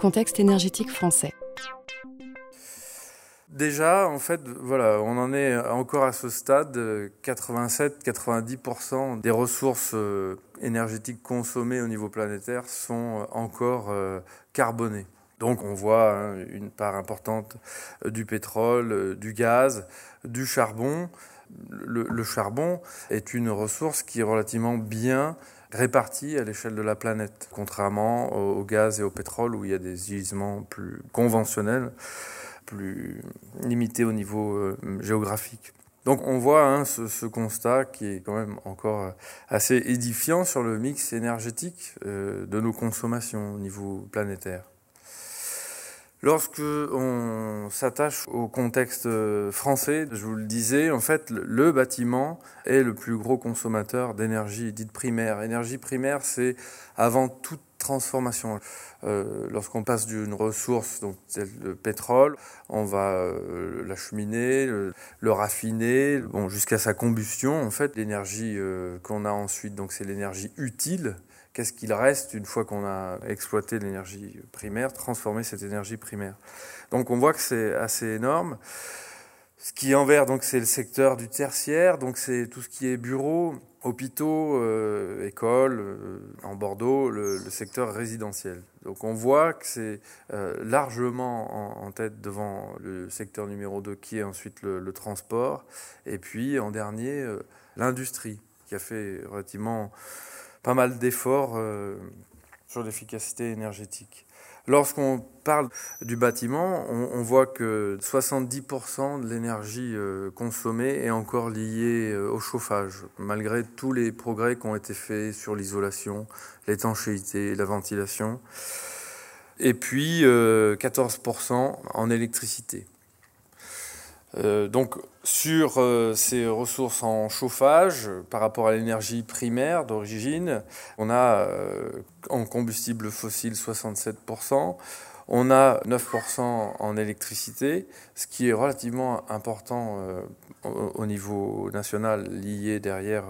contexte énergétique français. Déjà, en fait, voilà, on en est encore à ce stade. 87-90% des ressources euh, énergétiques consommées au niveau planétaire sont encore euh, carbonées. Donc on voit hein, une part importante euh, du pétrole, du gaz, du charbon. Le, charbon est une ressource qui est relativement bien répartie à l'échelle de la planète, contrairement au gaz et au pétrole où il y a des gisements plus conventionnels plus limité au niveau euh, géographique. Donc on voit hein, ce, constat qui est quand même encore assez édifiant sur le mix énergétique euh, de nos consommations au niveau planétaire. Lorsque on s'attache au contexte français, je vous le disais, en fait, le bâtiment est le plus gros consommateur d'énergie dite primaire. Énergie primaire, c'est avant toute transformation. Euh, lorsqu'on passe d'une ressource, donc le pétrole, on va euh, l'acheminer, le, raffiner, bon, jusqu'à sa combustion. En fait, l'énergie euh, qu'on a ensuite, donc c'est l'énergie utile. Qu'est-ce qu'il reste une fois qu'on a exploité l'énergie primaire, transformer cette énergie primaire? Donc on voit que c'est assez énorme. Ce qui est en vert, c'est le secteur du tertiaire, donc c'est tout ce qui est bureau, hôpitaux, euh, écoles, euh, en Bordeaux, le, secteur résidentiel. Donc on voit que c'est euh, largement en, tête devant le secteur numéro 2 qui est ensuite le, transport, et puis en dernier l'industrie qui a fait relativement pas mal d'efforts sur l'efficacité énergétique. Lorsqu'on parle du bâtiment, on, voit que 70% de l'énergie euh, consommée est encore liée euh, au chauffage, malgré tous les progrès qui ont été faits sur l'isolation, l'étanchéité, la ventilation. Et puis 14% euh, en électricité. Euh, donc sur euh, ces ressources en chauffage, par rapport à l'énergie primaire d'origine, on a euh, en combustible fossile 67%, on a 9% en électricité, ce qui est relativement important au, niveau national, lié derrière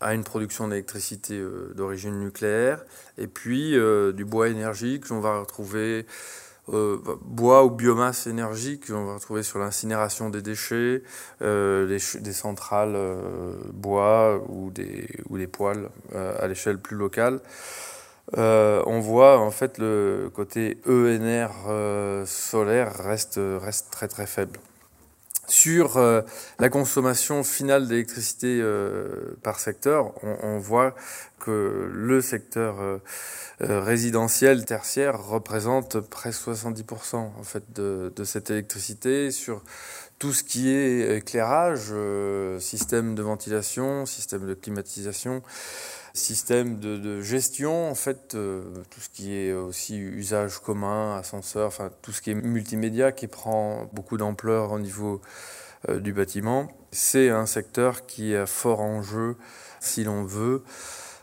à une production d'électricité d'origine nucléaire, et puis du bois énergique, on va retrouver euh, bois ou biomasse énergique qu'on va retrouver sur l'incinération des déchets, euh, des, centrales euh, bois ou des, ou poêles à l'échelle plus locale. on voit en fait le côté ENR solaire reste très très faible. Sur la consommation finale d'électricité par secteur, on, voit que le secteur euh, résidentiel tertiaire représente presque 70% en fait de, de, cette électricité sur tout ce qui est éclairage, euh, système de ventilation, système de climatisation, système de, gestion, en fait, euh, tout ce qui est aussi usage commun, ascenseur, enfin tout ce qui est multimédia qui prend beaucoup d'ampleur au niveau du bâtiment. C'est un secteur qui a fort enjeu si l'on veut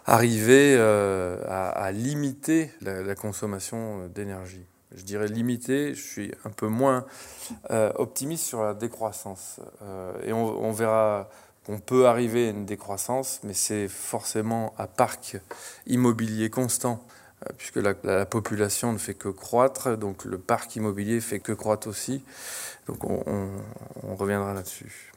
arriver euh, à, limiter la, consommation euh, d'énergie. Je dirais limiter, je suis un peu moins euh, optimiste sur la décroissance. et on, verra qu'on peut arriver à une décroissance, mais c'est forcément à parc immobilier constant, puisque la, la, population ne fait que croître, donc le parc immobilier fait que croître aussi. Donc on, on reviendra là-dessus.